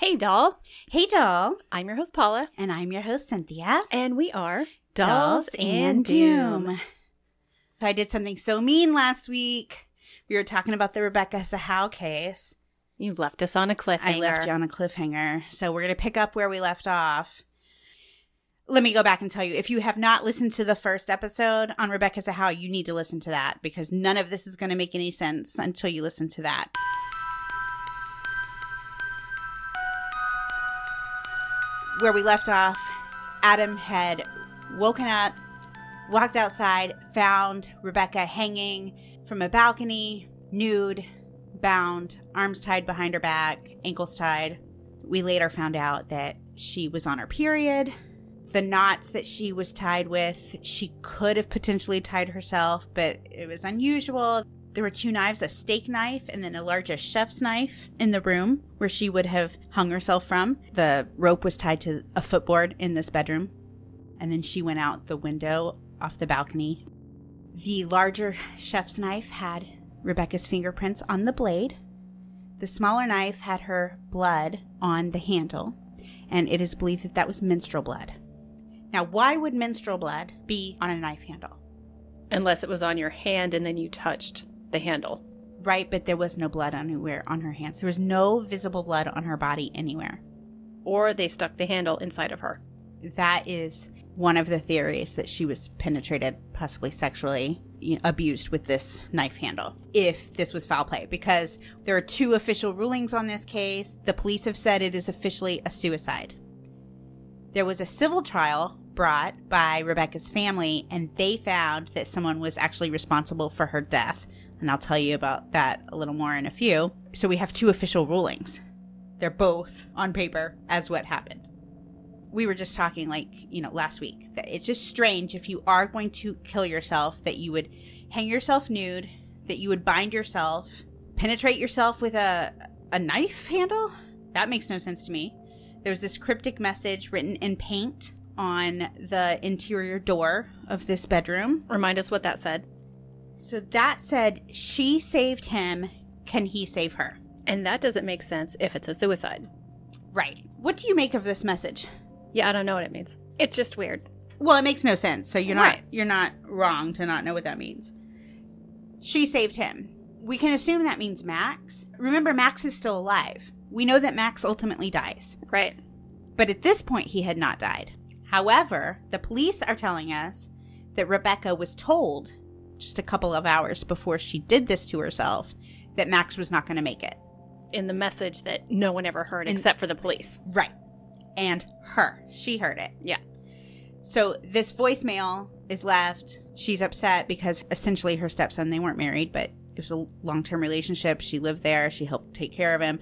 Hey, doll. Hey, doll. I'm your host, Paula, And I'm your host, Cynthia. and we are Dolls, Dolls and Doom. Doom. So I did something so mean last week. We were talking about the Rebecca Zahau case. You left us on a cliffhanger. I left you on a cliffhanger. So we're going to pick up where we left off. Let me go back and tell you if you have not listened to the first episode on Rebecca Zahau, you need to listen to that because none of this is going to make any sense until you listen to that. Where we left off, Adam had woken up, walked outside, found Rebecca hanging from a balcony, nude, bound, arms tied behind her back, ankles tied. We later found out that she was on her period. The knots that she was tied with, she could have potentially tied herself, but it was unusual. There were two knives a steak knife and then a larger chef's knife in the room where she would have hung herself from. The rope was tied to a footboard in this bedroom. And then she went out the window off the balcony. The larger chef's knife had Rebecca's fingerprints on the blade. The smaller knife had her blood on the handle, and it is believed that that was menstrual blood. Now, why would menstrual blood be on a knife handle? Unless it was on your hand and then you touched the handle. Right, but there was no blood anywhere on her hands. There was no visible blood on her body anywhere. Or they stuck the handle inside of her. That is one of the theories that she was penetrated, possibly sexually you know, abused with this knife handle. If this was foul play, because there are two official rulings on this case. The police have said it is officially a suicide. There was a civil trial brought by Rebecca's family, and they found that someone was actually responsible for her death. And I'll tell you about that a little more in a few. So we have two official rulings. They're both on paper as what happened we were just talking like you know last week that it's just strange if you are going to kill yourself that you would hang yourself nude that you would bind yourself penetrate yourself with a a knife handle that makes no sense to me there was this cryptic message written in paint on the interior door of this bedroom Remind us what that said. So that said she saved him can he save her And that doesn't make sense if it's a suicide. right what do you make of this message Yeah, I don't know what it means. It's just weird. Well, it makes no sense. So you're not Right. you're not wrong to not know what that means. She saved him. We can assume that means Max. Remember Max is still alive. We know that Max ultimately dies. Right. But at this point he had not died. However, the police are telling us that Rebecca was told just a couple of hours before she did this to herself that Max was not going to make it. In the message that no one ever heard In- except for the police. Right. And her. She heard it. Yeah. So this voicemail is left. She's upset because essentially her stepson, they weren't married, but it was a long term relationship. She lived there, she helped take care of him,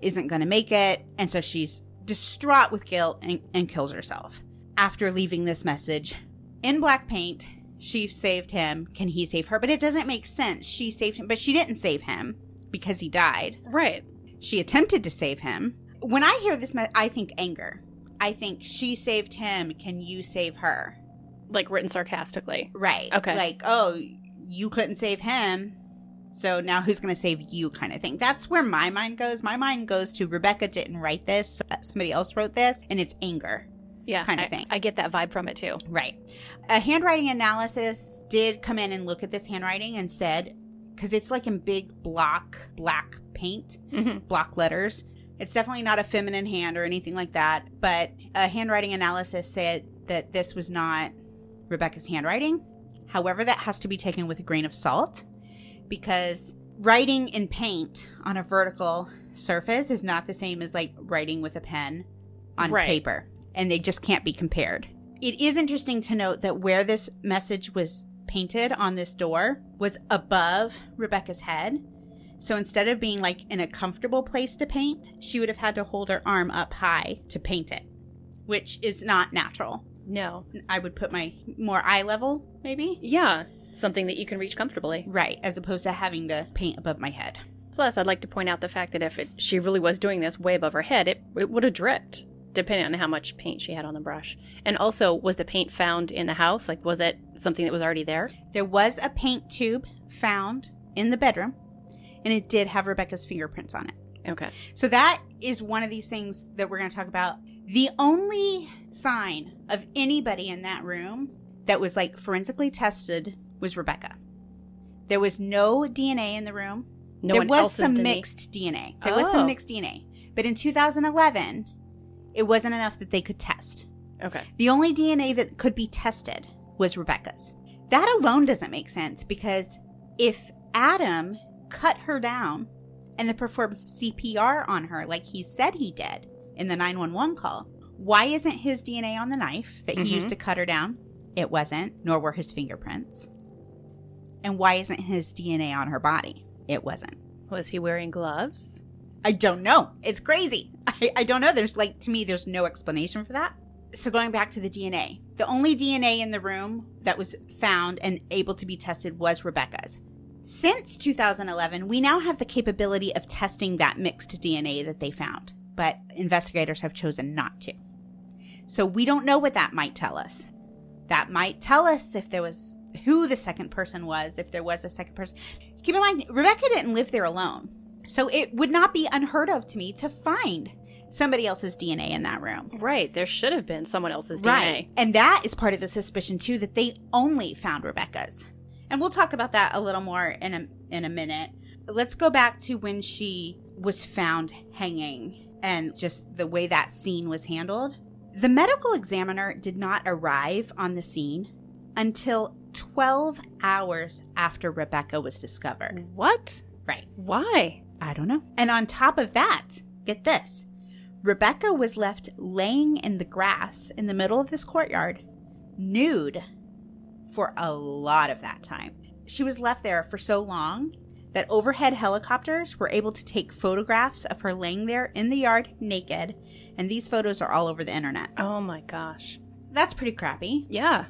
isn't going to make it. And so she's distraught with guilt and, and kills herself. After leaving this message in black paint, she saved him. Can he save her? But it doesn't make sense. She saved him, but she didn't save him because he died. Right. She attempted to save him. When I hear this, I think anger. I think she saved him. Can you save her? Like written sarcastically. Right. Okay. Like, oh, you couldn't save him. So now who's going to save you kind of thing. That's where my mind goes. My mind goes to Rebecca didn't write this. Somebody else wrote this. And it's anger. Yeah. Kinda I, thing. I get that vibe from it too. Right. A handwriting analysis did come in and look at this handwriting and said, because it's like in big block black paint, hmm block letters. It's definitely not a feminine hand or anything like that, but a handwriting analysis said that this was not Rebecca's handwriting. However, that has to be taken with a grain of salt because writing in paint on a vertical surface is not the same as like writing with a pen on Right. paper, and they just can't be compared. It is interesting to note that where this message was painted on this door was above Rebecca's head. So instead of being like in a comfortable place to paint, she would have had to hold her arm up high to paint it, which is not natural. No. I would put my more eye level, maybe. Yeah. Something that you can reach comfortably. Right, as opposed to having to paint above my head. Plus, I'd like to point out the fact that if it, she really was doing this way above her head, it, it would have dripped, depending on how much paint she had on the brush. And also, was the paint found in the house? Like, was it something that was already there? There was a paint tube found in the bedroom, and it did have Rebecca's fingerprints on it. Okay. So that is one of these things that we're going to talk about. The only sign of anybody in that room that was like forensically tested was Rebecca. There was no DNA in the room. No there was some DNA. mixed DNA. There was some Oh. mixed DNA. But in 2011, it wasn't enough that they could test. Okay. The only DNA that could be tested was Rebecca's. That alone doesn't make sense because if Adam cut her down and then performed CPR on her like he said he did in the 911 call, why isn't his DNA on the knife that he Mhm. used to cut her down? It wasn't, nor were his fingerprints. And why isn't his DNA on her body? It wasn't. Was he wearing gloves? I don't know. It's crazy. I, I don't know. There's like, to me, there's no explanation for that. So, going back to the DNA, the only DNA in the room that was found and able to be tested was Rebecca's. Since 2011, we now have the capability of testing that mixed DNA that they found, but investigators have chosen not to. So, we don't know what that might tell us. That might tell us if there was who the second person was, if there was a second person. Keep in mind, Rebecca didn't live there alone. So it would not be unheard of to me to find somebody else's DNA in that room. Right. There should have been someone else's Right. DNA. And that is part of the suspicion too that they only found Rebecca's. And we'll talk about that a little more in a in a minute. Let's go back to when she was found hanging and just the way that scene was handled. The medical examiner did not arrive on the scene until 12 hours after Rebecca was discovered. What? Right. Why? I don't know. And on top of that, get this Rebecca was left laying in the grass in the middle of this courtyard, nude, for a lot of that time. She was left there for so long that overhead helicopters were able to take photographs of her laying there in the yard naked, and these photos are all over the internet. Oh my gosh. That's pretty crappy. Yeah.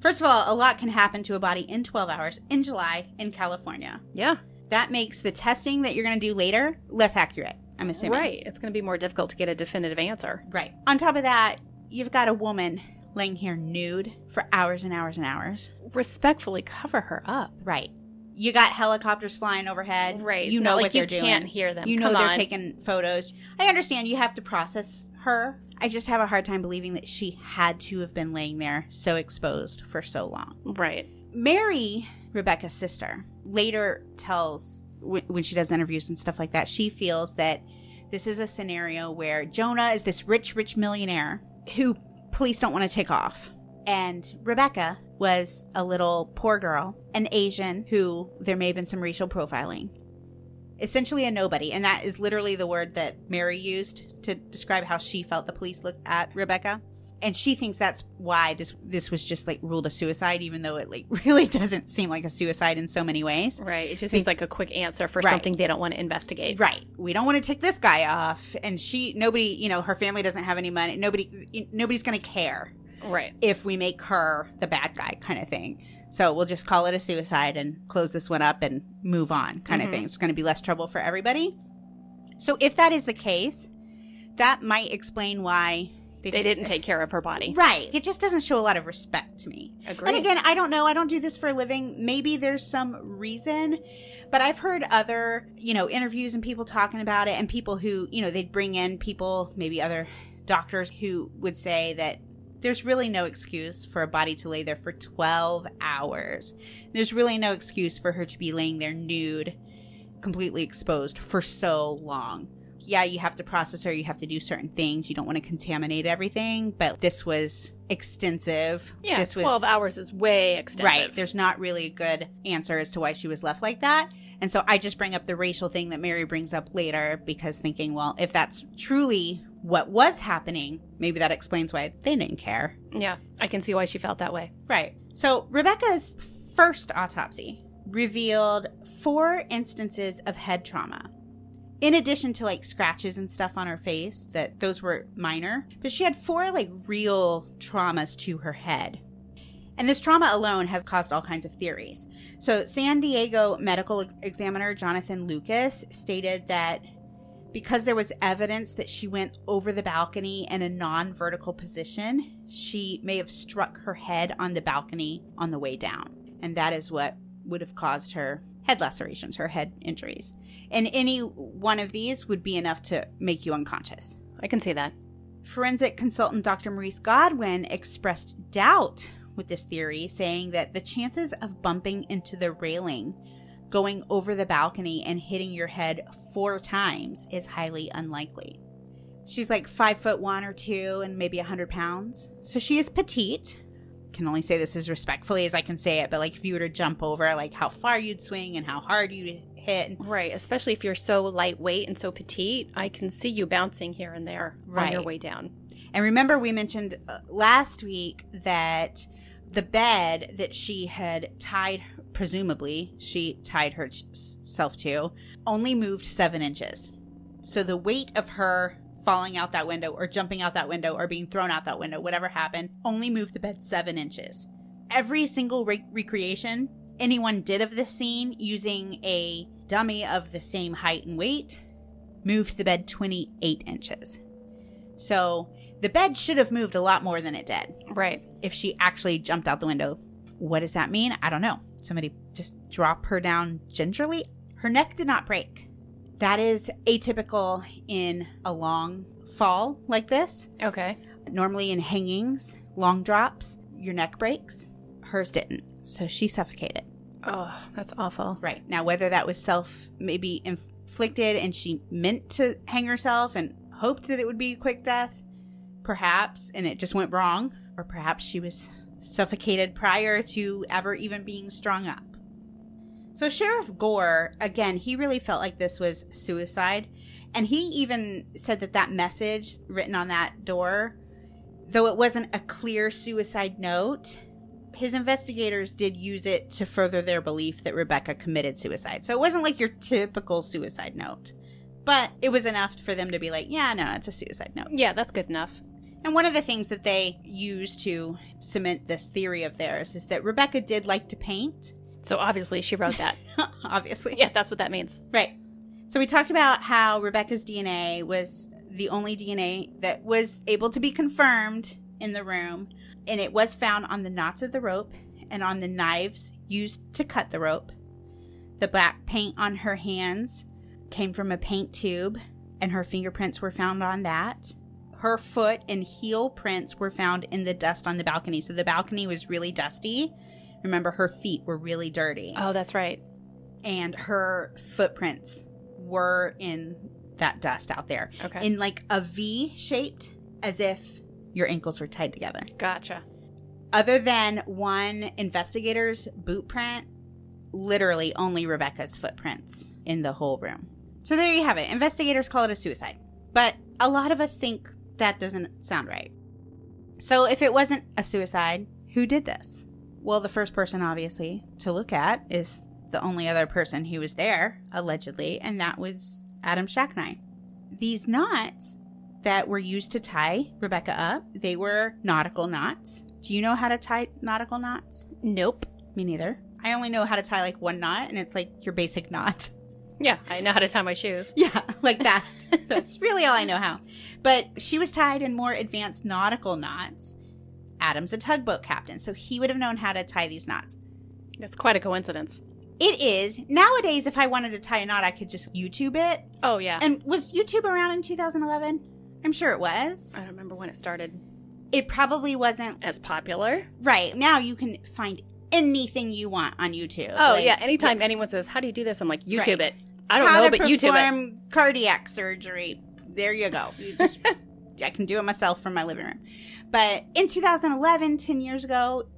First of all, a lot can happen to a body in 12 hours in July in California. Yeah. That makes the testing that you're going to do later less accurate, I'm assuming. Right. It's going to be more difficult to get a definitive answer. Right. On top of that, you've got a woman laying here nude for hours and hours and hours. Respectfully cover her up. Right. You got helicopters flying overhead. Right. You It's know not what they're you doing. can't hear them. You know Come they're on. taking photos. I understand you have to process her. I just have a hard time believing that she had to have been laying there so exposed for so long. Right. Mary, Rebecca's sister, later tells wh- when she does interviews and stuff like that, she feels that this is a scenario where Jonah is this rich, rich millionaire who police don't want to take off. And Rebecca was a little poor girl, an Asian who there may have been some racial profiling. Essentially a nobody. And that is literally the word that Mary used to describe how she felt the police looked at Rebecca and she thinks that's why this this was just like ruled a suicide even though it like really doesn't seem like a suicide in so many ways Right. It just seems like a quick answer for Right. something they don't want to investigate. right we don't want to take this guy off and she nobody you know her family doesn't have any money nobody nobody's gonna care Right. if we make her the bad guy kind of thing so we'll just call it a suicide and close this one up and move on kind of Mhm. thing it's going to be less trouble for everybody so if that is the case that might explain why They just- didn't take care of her body. right it just doesn't show a lot of respect to me Agreed. And again, I don't know. I don't do this for a living. Maybe there's some reason, but I've heard other, you know, interviews and people talking about it and people who, you know, they'd bring in people, maybe other doctors who would say that there's really no excuse for a body to lay there for 12 hours. There's really no excuse for her to be laying there nude, completely exposed for so long. Yeah, you have to process her, you have to do certain things. You don't want to contaminate everything, but this was extensive. yeah. this was 12 hours is way extensive. Right. There's not really a good answer as to why she was left like that. And so I just bring up the racial thing that Mary brings up later because thinking, well, if that's truly what was happening, maybe that explains why they didn't care. Yeah. I can see why she felt that way. Right. So Rebecca's first autopsy revealed four instances of head trauma. In addition to like scratches and stuff on her face, that those were minor, but she had four like real traumas to her head. And this trauma alone has caused all kinds of theories. So, San Diego medical ex- examiner Jonathan Lucas stated that because there was evidence that she went over the balcony in a non vertical position, she may have struck her head on the balcony on the way down. And that is what would have caused her head lacerations, her head injuries. And any one of these would be enough to make you unconscious. I can see that. Forensic consultant Dr. Maurice Godwin expressed doubt with this theory, saying that the chances of bumping into the railing, going over the balcony, and hitting your head four times is highly unlikely. She's like five foot one or two and maybe a hundred pounds. So she is petite. Can only say this as respectfully as I can say it, but like if you were to jump over, like how far you'd swing and how hard you'd hit. Right, especially if you're so lightweight and so petite, I can see you bouncing here and there on your Right. way down. And remember, we mentioned uh, last week that the bed that she had tied, presumably, she tied herself to, only moved seven inches. So the weight of her falling out that window or jumping out that window or being thrown out that window, whatever happened, only moved the bed seven inches. Every single re- recreation anyone did of this scene using a dummy of the same height and weight moved the bed 28 inches. So the bed should have moved a lot more than it did Right. if she actually jumped out the window. What does that mean? I don't know. Somebody just drop her down gingerly. Her neck did not break. That is atypical in a long fall like this. Okay. Normally in hangings, long drops, your neck breaks. Hers didn't. So she suffocated. Oh, that's awful. Right. Now, whether that was self maybe inflicted and she meant to hang herself and hoped that it would be a quick death, perhaps, and it just went wrong, or perhaps she was suffocated prior to ever even being strung up. So, Sheriff Gore, again, he really felt like this was suicide. And he even said that that message written on that door, though it wasn't a clear suicide note, his investigators did use it to further their belief that Rebecca committed suicide. So it wasn't like your typical suicide note, but it was enough for them to be like, yeah, no, it's a suicide note. Yeah, that's good enough. And one of the things that they used to cement this theory of theirs is that Rebecca did like to paint, So obviously she wrote that. obviously. yeah, that's what that means. Right. So we talked about how Rebecca's DNA was the only DNA that was able to be confirmed in the room, and it was found on the knots of the rope and on the knives used to cut the rope. The black paint on her hands came from a paint tube, and her fingerprints were found on that. Her foot and heel prints were found in the dust on the balcony. So the balcony was really dusty. Remember, her feet were really dirty Oh, that's right. and her footprints were in that dust out there Okay. in like a V shaped as if your ankles were tied together. gotcha. Other than one investigator's boot print, literally only Rebecca's footprints in the whole room. So there you have it. Investigators call it a suicide. But a lot of us think that doesn't sound right. So if it wasn't a suicide, who did this? Well, the first person, obviously, to look at is the only other person who was there, allegedly, and that was Adam Shacknai. These knots that were used to tie Rebecca up, they were nautical knots. Do you know how to tie nautical knots? Nope. Me neither. I only know how to tie like one knot, and it's like your basic knot. Yeah, I know how to tie my shoes. Yeah, like that. That's really all I know how. But she was tied in more advanced nautical knots. Adam's a tugboat captain, so he would have known how to tie these knots. That's quite a coincidence. It is. Nowadays, if I wanted to tie a knot, I could just YouTube it. Oh, yeah. And was YouTube around in 2011? I'm sure it was. I don't remember when it started It probably wasn't. as popular. Right. Now you can find anything you want on YouTube. Oh, Like, yeah. Anytime anyone says, How do you do this? I'm like, YouTube Right. it. I don't how know, to but YouTube it. perform cardiac surgery. There you go. You just, I can do it myself from my living room. But in 2011, 10 years ago,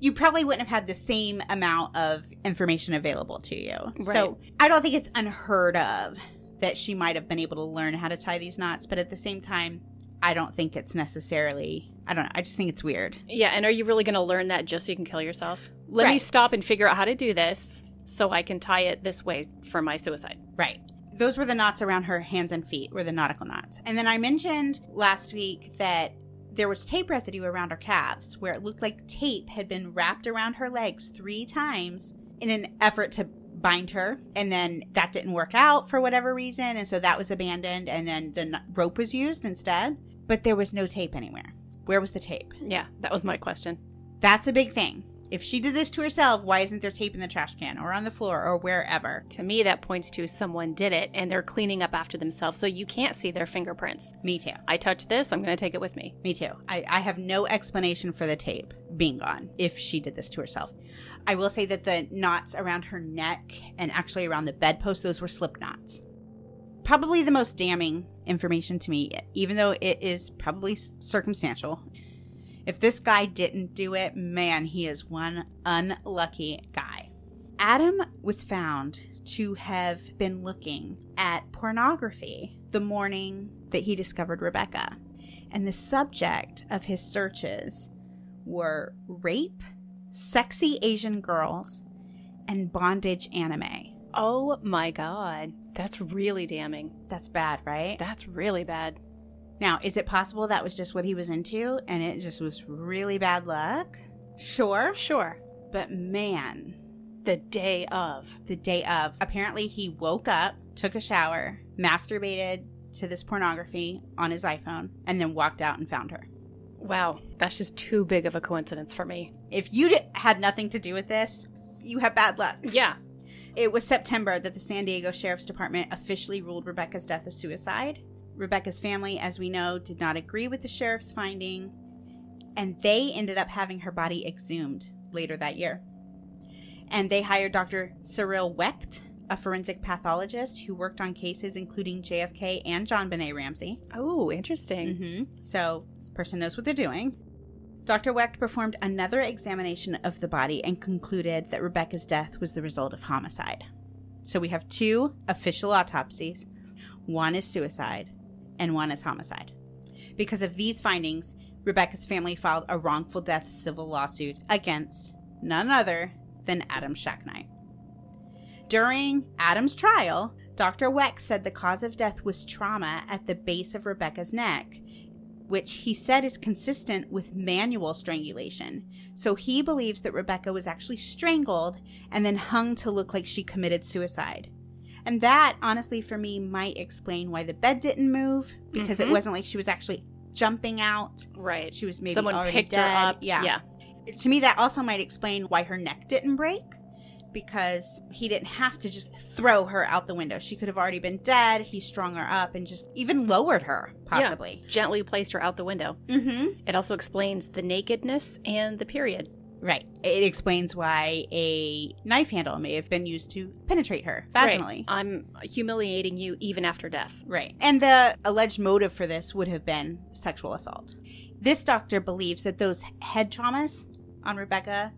you probably wouldn't have had the same amount of information available to you. So I don't think it's unheard of that she might have been able to learn how to tie these knots. But at the same time, I don't think it's necessarily, I don't know. I just think it's weird. Yeah, and are you really going to learn that just so you can kill yourself? Let me stop and figure out how to do this so I can tie it this way for my suicide. Right. Those were the knots around her hands and feet, were the nautical knots. And then I mentioned last week that there was tape residue around her calves where it looked like tape had been wrapped around her legs three times in an effort to bind her. And then that didn't work out for whatever reason. And so that was abandoned. And then the rope was used instead. But there was no tape anywhere. Where was the tape? Yeah, that was my question. That's a big thing. If she did this to herself, why isn't there tape in the trash can or on the floor or wherever? To me, that points to someone did it and they're cleaning up after themselves, so you can't see their fingerprints. Me too. I touched this, I'm going to take it with me. Me too. I, I have no explanation for the tape being gone if she did this to herself. I will say that the knots around her neck and actually around the bedpost, those were slip knots. Probably the most damning information to me, even though it is probably circumstantial. If this guy didn't do it, man, he is one unlucky guy. Adam was found to have been looking at pornography the morning that he discovered Rebecca. And the subject of his searches were rape, sexy Asian girls, and bondage anime. Oh my god. That's really damning. That's bad, right? That's really bad. Now, is it possible that was just what he was into and it just was really bad luck? Sure. Sure. But man, The day of. the day of, apparently he woke up, took a shower, masturbated to this pornography on his iPhone, and then walked out and found her. Wow. That's just too big of a coincidence for me. If you di- had nothing to do with this, you have bad luck. Yeah. It was September that the San Diego Sheriff's Department officially ruled Rebecca's death a suicide. Rebecca's family, as we know, did not agree with the sheriff's finding, and they ended up having her body exhumed later that year. And they hired Dr. Cyril Wecht, a forensic pathologist who worked on cases including JFK and JonBenét Ramsey. Oh, interesting. hmm So this person knows what they're doing. Dr. Wecht performed another examination of the body and concluded that Rebecca's death was the result of homicide. So we have two official autopsies. One is suicide and one is homicide. Because of these findings, Rebecca's family filed a wrongful death civil lawsuit against none other than Adam Shacknai. During Adam's trial, Dr. Wecht said the cause of death was trauma at the base of Rebecca's neck, which he said is consistent with manual strangulation. So he believes that Rebecca was actually strangled and then hung to look like she committed suicide. And that, honestly, for me, might explain why the bed didn't move because it Mhm. wasn't like she was actually jumping out. Right. She was maybe Someone already picked dead. her up. Yeah. Yeah. To me, that also might explain why her neck didn't break because he didn't have to just throw her out the window. She could have already been dead. He strung her up and just even lowered her, possibly. Gently placed her out the window. Mm-hmm. It also explains the nakedness and the period. Right. It explains why a knife handle may have been used to penetrate her vaginally. Right. I'm humiliating you even after death. Right. And the alleged motive for this would have been sexual assault. This doctor believes that those head traumas on Rebecca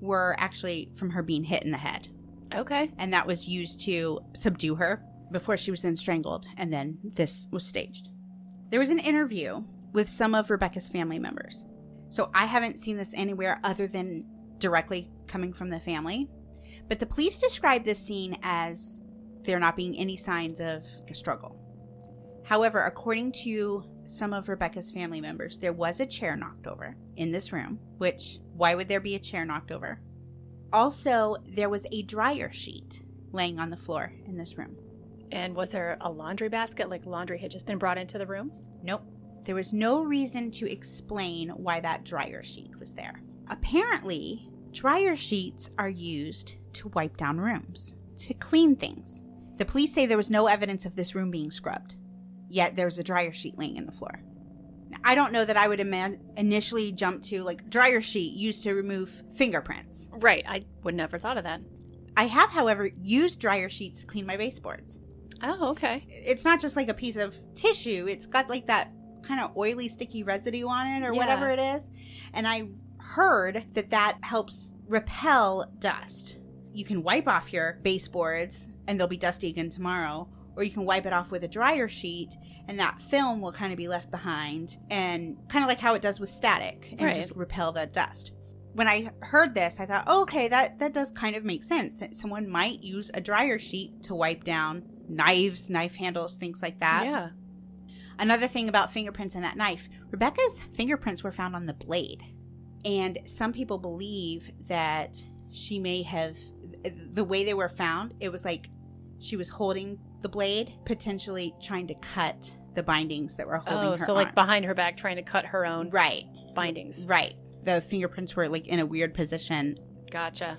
were actually from her being hit in the head. Okay. And that was used to subdue her before she was then strangled. And then this was staged. There was an interview with some of Rebecca's family members. So I haven't seen this anywhere other than directly coming from the family. But the police described this scene as there not being any signs of a struggle. However, according to some of Rebecca's family members, there was a chair knocked over in this room, which, why would there be a chair knocked over? Also, there was a dryer sheet laying on the floor in this room. And was there a laundry basket? Like laundry had just been brought into the room? Nope. There was no reason to explain why that dryer sheet was there. Apparently, dryer sheets are used to wipe down rooms, to clean things. The police say there was no evidence of this room being scrubbed, yet there was a dryer sheet laying in the floor. Now, I don't know that I would ima- initially jump to like dryer sheet used to remove fingerprints. Right. I would never thought of that. I have, however, used dryer sheets to clean my baseboards. Oh, okay. it's not just like a piece of tissue. It's got like that kind of oily, sticky residue on it or Yeah. whatever it is. And I heard that that helps repel dust. You can wipe off your baseboards and they'll be dusty again tomorrow. Or you can wipe it off with a dryer sheet and that film will kind of be left behind and kind of like how it does with static and Right. just repel the dust. When I heard this, I thought, oh, okay, that, that does kind of make sense that someone might use a dryer sheet to wipe down knives, knife handles, things like that. yeah. Another thing about fingerprints in that knife Rebecca's fingerprints were found on the blade. And some people believe that she may have, the way they were found, it was like she was holding the blade, potentially trying to cut the bindings that were holding Oh, her so like behind her back trying to cut her own Right, bindings. right. the fingerprints were like in a weird position. Gotcha.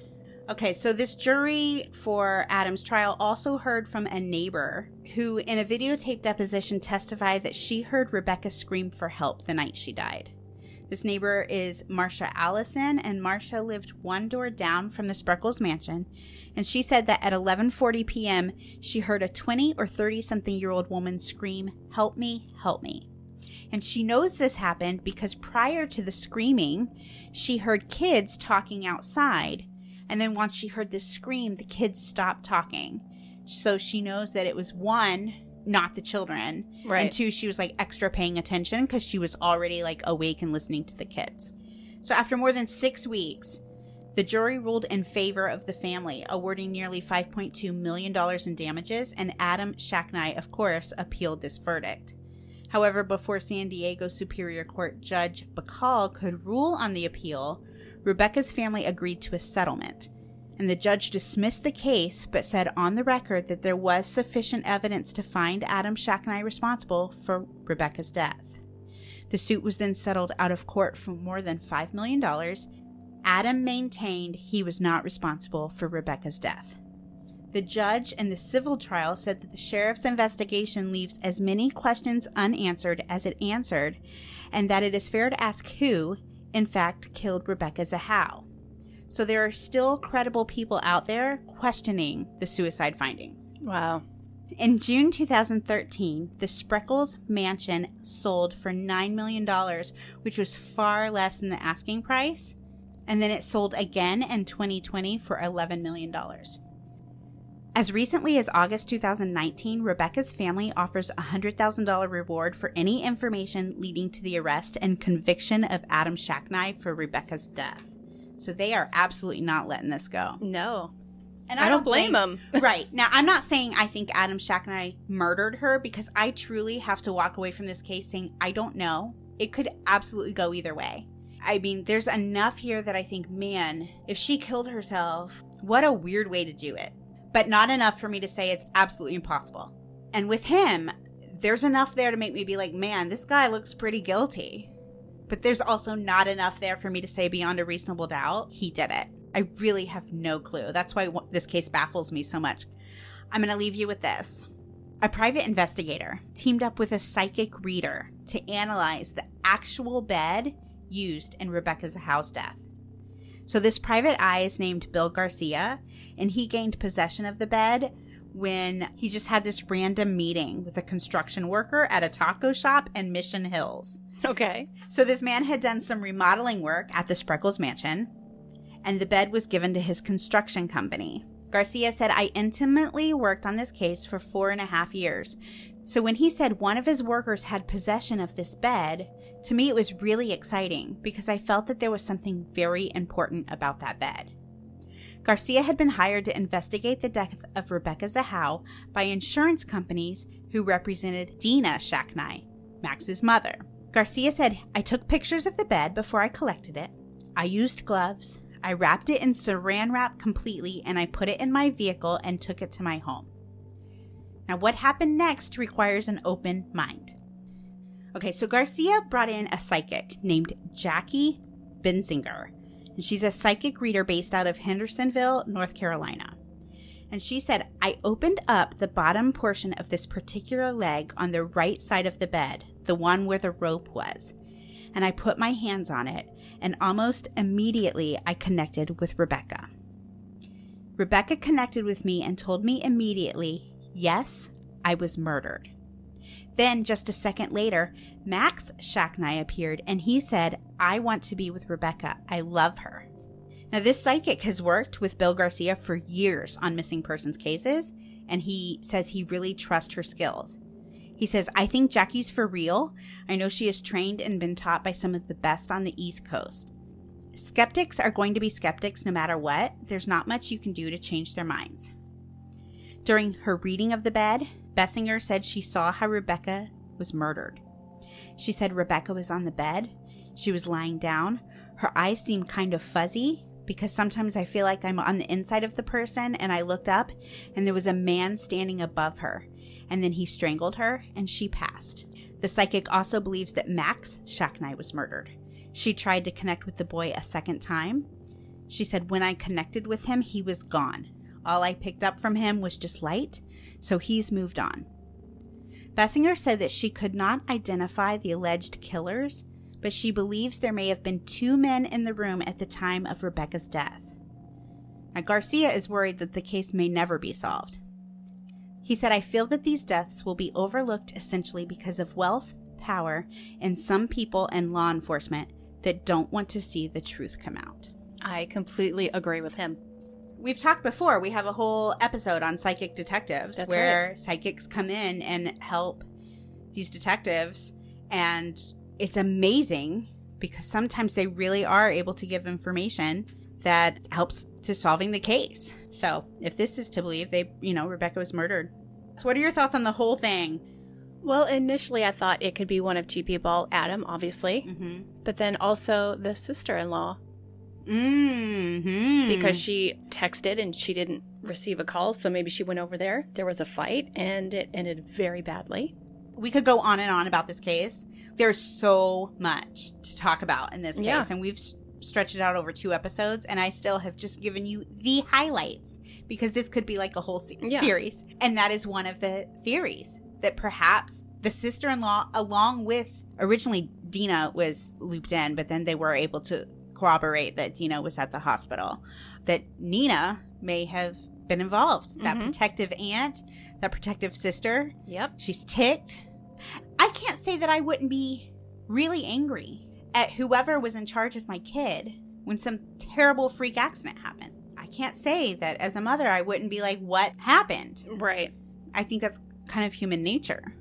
Okay, so this jury for Adam's trial also heard from a neighbor who, in a videotape deposition, testified that she heard Rebecca scream for help the night she died. This neighbor is Marcia Allison, and Marcia lived one door down from the Spreckels mansion. And she said that at 11:40 p.m., she heard a 20 or 30 something year old woman scream, "Help me, help me." And she knows this happened because prior to the screaming, she heard kids talking outside and then once she heard this scream, the kids stopped talking. So she knows that it was one, not the children. Right. And two, she was like extra paying attention because she was already like awake and listening to the kids. So after more than six weeks, the jury ruled in favor of the family, awarding nearly $5.2 million in damages, and Adam Shacknai, of course, appealed this verdict. However, before San Diego Superior Court Judge Bacal could rule on the appeal, Rebecca's family agreed to a settlement, and the judge dismissed the case but said on the record that there was sufficient evidence to find Adam Shacknai responsible for Rebecca's death. The suit was then settled out of court for more than $5 million. Adam maintained he was not responsible for Rebecca's death. The judge in the civil trial said that the sheriff's investigation leaves as many questions unanswered as it answered, and that it is fair to ask who, in fact, killed Rebecca Zahau. So there are still credible people out there questioning the suicide findings. Wow. In June 2013, the Spreckels mansion sold for $9 million, which was far less than the asking price. And then it sold again in 2020 for $11 million. As recently as August 2019, Rebecca's family offers a $100,000 reward for any information leading to the arrest and conviction of Adam Shacknai for Rebecca's death. So they are absolutely not letting this go. No. And I don't blame them. right. Now, I'm not saying I think Adam Shacknai murdered her because I truly have to walk away from this case saying I don't know. It could absolutely go either way. I mean, there's enough here that I think, man, if she killed herself, what a weird way to do it but not enough for me to say it's absolutely impossible. And with him, there's enough there to make me be like, man, this guy looks pretty guilty. But there's also not enough there for me to say beyond a reasonable doubt he did it. I really have no clue. That's why this case baffles me so much. I'm going to leave you with this. A private investigator teamed up with a psychic reader to analyze the actual bed used in Rebecca's house death. So this private eye is named Bill Garcia, and he gained possession of the bed when he just had this random meeting with a construction worker at a taco shop in Mission Hills. Okay. So this man had done some remodeling work at the Spreckels mansion, and the bed was given to his construction company. Garcia said, I intimately worked on this case for four and a half years. So when he said one of his workers had possession of this bed, to me it was really exciting because I felt that there was something very important about that bed. Garcia had been hired to investigate the death of Rebecca Zahau by insurance companies who represented Dina Shacknai, Max's mother. Garcia said, I took pictures of the bed before I collected it. I used gloves. I wrapped it in saran wrap completely and I put it in my vehicle and took it to my home. Now, what happened next requires an open mind. Okay, so Garcia brought in a psychic named Jackie Bessinger. And she's a psychic reader based out of Hendersonville, North Carolina. And she said, I opened up the bottom portion of this particular leg on the right side of the bed, the one where the rope was. And I put my hands on it, and almost immediately I connected with Rebecca. Rebecca connected with me and told me immediately, yes, I was murdered. Then, just a second later, Max Shacknai appeared and he said, I want to be with Rebecca. I love her. Now, this psychic has worked with Bill Garcia for years on missing persons cases, and he says he really trusts her skills. He says, I think Jackie's for real. I know she is trained and been taught by some of the best on the East Coast. Skeptics are going to be skeptics no matter what. There's not much you can do to change their minds. During her reading of the bed, Bessinger said she saw how Rebecca was murdered. She said Rebecca was on the bed. She was lying down. Her eyes seemed kind of fuzzy because sometimes I feel like I'm on the inside of the person and I looked up and there was a man standing above her. And then he strangled her and she passed. The psychic also believes that Max Shacknai was murdered. She tried to connect with the boy a second time. She said, When I connected with him, he was gone. All I picked up from him was just light, so he's moved on. Bessinger said that she could not identify the alleged killers, but she believes there may have been two men in the room at the time of Rebecca's death. Now, Garcia is worried that the case may never be solved. He said, I feel that these deaths will be overlooked essentially because of wealth, power, and some people and law enforcement that don't want to see the truth come out. I completely agree with him. We've talked before, we have a whole episode on psychic detectives That's where right. psychics come in and help these detectives. And it's amazing because sometimes they really are able to give information that helps to solving the case. So, if this is to believe, they, you know, Rebecca was murdered. So, what are your thoughts on the whole thing? Well, initially I thought it could be one of two people Adam, obviously, Mm-hmm. but then also the sister in law Mm-hmm. because she texted and she didn't receive a call. So maybe she went over there. There was a fight and it ended very badly. we could go on and on about this case. There's so much to talk about in this case, Yeah. and we've s- stretched it out over two episodes, and I still have just given you the highlights because this could be like a whole se- Yeah. series. And that is one of the theories that perhaps the sister in law, along with originally Dina, was looped in, but then they were able to corroborate that Dina was at the hospital, that Nina may have been involved. That Mhm. protective aunt, that protective sister, Yep. She's ticked. I can't say that I wouldn't be really angry at whoever was in charge of my kid when some terrible freak accident happened. I can't say that as a mother I wouldn't be like, what happened? Right. I think that's kind of human nature.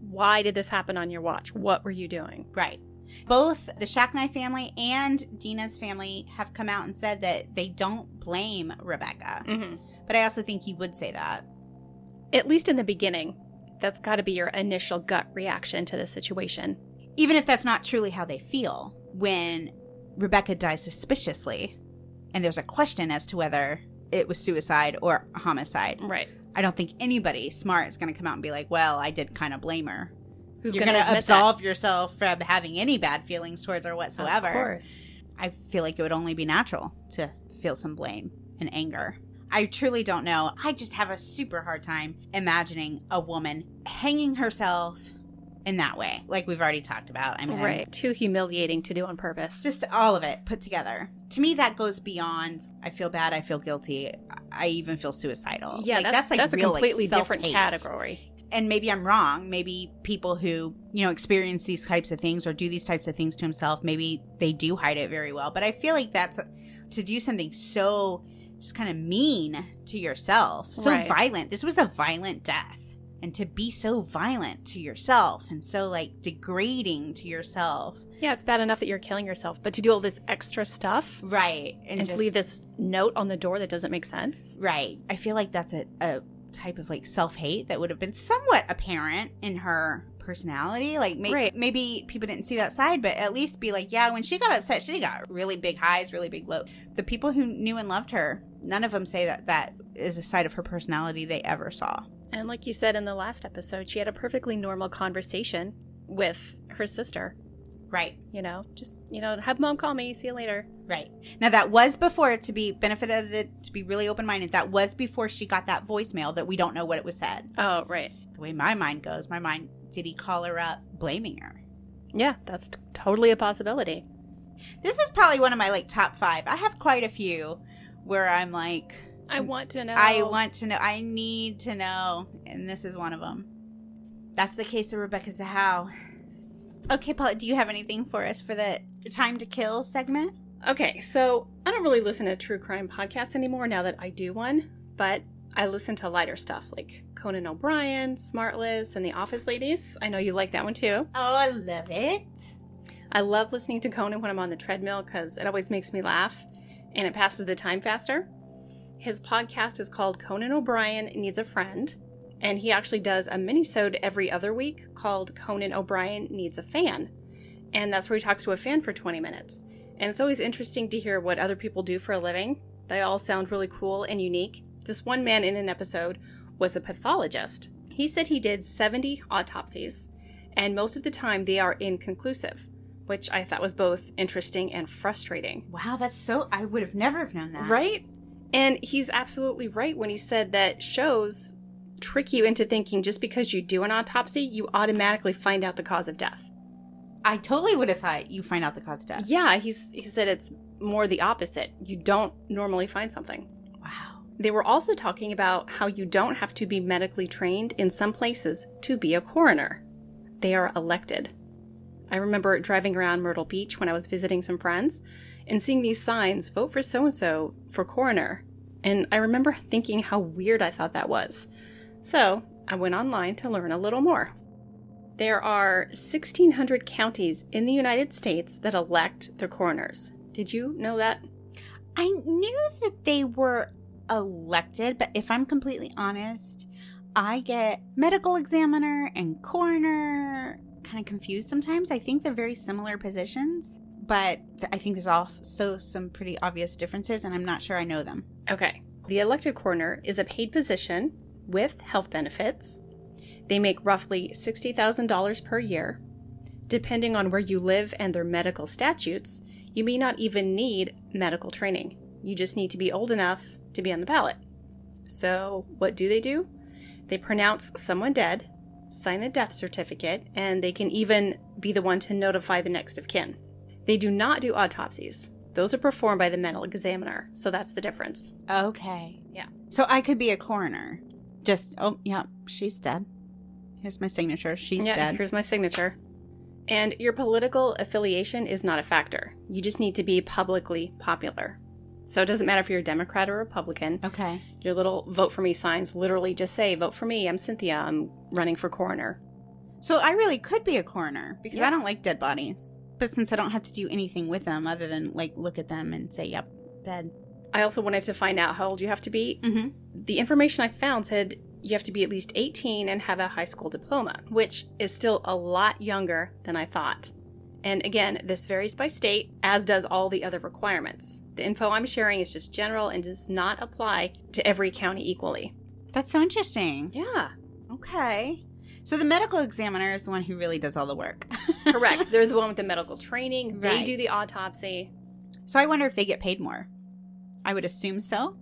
Why did this happen on your watch? What were you doing? Right. Both the Shacknai family and Dina's family have come out and said that they don't blame Rebecca. Mm-hmm. But I also think you would say that. At least in the beginning, that's got to be your initial gut reaction to the situation. Even if that's not truly how they feel when Rebecca dies suspiciously and there's a question as to whether it was suicide or homicide. Right. I don't think anybody smart is going to come out and be like, "Well, I did kind of blame her." Who's You're going to to absolve yourself from having any bad feelings towards her whatsoever. Of course. I feel like it would only be natural to feel some blame and anger. I truly don't know. I just have a super hard time imagining a woman hanging herself in that way, like we've already talked about. I mean, Right. Too humiliating to do on purpose. just all of it put together. To me, that goes beyond. I feel bad. I feel guilty. I even feel suicidal. yeah, Like, that's, that's, real, a like, completely different category. And maybe I'm wrong. Maybe people who you know experience these types of things or do these types of things to himself, maybe they do hide it very well. But I feel like that's to do something so just kind of mean to yourself, so Right. violent. This was a violent death. And to be so violent to yourself and so like degrading to yourself. Yeah, it's bad enough that you're killing yourself, but to do all this extra stuff Right. and, just- to leave this note on the door that doesn't make sense. Right. I feel like that's a, a type of like self hate that would have been somewhat apparent in her personality. Like may- Right. maybe people didn't see that side, but at least be like, yeah, when she got upset, she got really big highs, really big lows. The people who knew and loved her, none of them say that that is a side of her personality they ever saw. And like you said in the last episode, she had a perfectly normal conversation with her sister. Right. You know, just, you know, have mom call me. See you later. Right. Now that was before to be benefit of the to be really open minded. That was before she got that voicemail that we don't know what it was said. Oh, right. The way my mind goes, my mind did he call her up blaming her? Yeah, that's t- totally a possibility. This is probably one of my like top five. I have quite a few where I'm like, I want to know. I want to know, I need to know, and this is one of them. That's the case of Rebecca Zahau. Okay, Paula, do you have anything for us for the time to kill segment? Okay, so I don't really listen to true crime podcasts anymore now that I do one, but I listen to lighter stuff like Conan O'Brien, SmartLess, and The Office Ladies. I know you like that one too. Oh, I love it. I love listening to Conan when I'm on the treadmill because it always makes me laugh and it passes the time faster. His podcast is called Conan O'Brien Needs a Friend, and he actually does a minisode every other week called Conan O'Brien Needs a Fan. And that's where he talks to a fan for 20 minutes. And it's always interesting to hear what other people do for a living. They all sound really cool and unique. This one man in an episode was a pathologist. He said he did 70 autopsies, and most of the time they are inconclusive. which I thought was both interesting and frustrating. Wow, that's so. I would have never have known that. Right? And he's absolutely right when he said that shows trick you into thinking just because you do an autopsy, you automatically find out the cause of death. I totally would have thought you find out the cause of death. Yeah, he's he said it's more the opposite. You don't normally find something. Wow. They were also talking about how you don't have to be medically trained in some places to be a coroner. They are elected. I remember driving around Myrtle Beach when I was visiting some friends and seeing these signs vote for so and so for coroner. And I remember thinking how weird I thought that was. So I went online to learn a little more. There are 1,600 counties in the United States that elect their coroners. Did you know that? I knew that they were elected, but if I'm completely honest, I get medical examiner and coroner kind of confused sometimes. I think they're very similar positions, but I think there's also some pretty obvious differences, and I'm not sure I know them. Okay. The elected coroner is a paid position with health benefits. They make roughly $60,000 per year. Depending on where you live and their medical statutes, you may not even need medical training. You just need to be old enough to be on the ballot. So, what do they do? They pronounce someone dead, sign the death certificate, and they can even be the one to notify the next of kin. They do not do autopsies. Those are performed by the medical examiner, so that's the difference. Okay. Yeah. So I could be a coroner. Just, oh, yeah, she's dead. Here's my signature. She's yeah, dead. here's my signature. And your political affiliation is not a factor. You just need to be publicly popular. So it doesn't matter if you're a Democrat or Republican. Okay. Your little vote for me signs literally just say, vote for me. I'm Cynthia. I'm running for coroner. So I really could be a coroner because Yeah. I don't like dead bodies. But since I don't have to do anything with them other than like look at them and say, yep, dead. I also wanted to find out how old you have to be. Mm-hmm. The information I found said you have to be at least 18 and have a high school diploma, which is still a lot younger than I thought. And again, this varies by state, as does all the other requirements. The info I'm sharing is just general and does not apply to every county equally. That's so interesting. Yeah, Okay. So the medical examiner is the one who really does all the work. correct. They're the one with the medical training, they Right. do the autopsy. So I wonder if they get paid more. I would assume so.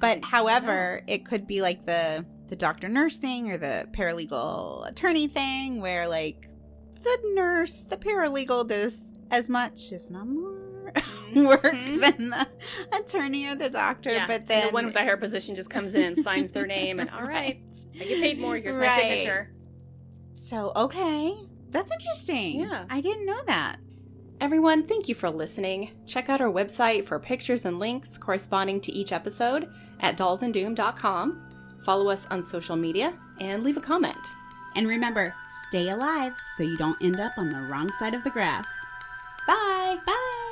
But however, it could be like the the doctor nurse thing or the paralegal attorney thing where like the nurse, the paralegal does as much, if not more, work Mhm. than the attorney or the doctor. Yeah, But and then the one with the higher position just comes in and signs their name, and all right, I get paid more. Here's my Right. signature. So okay. That's interesting. Yeah. I didn't know that. Everyone, thank you for listening. Check out our website for pictures and links corresponding to each episode at dollsanddoom.com. Follow us on social media and leave a comment. And remember, stay alive so you don't end up on the wrong side of the grass. Bye! Bye.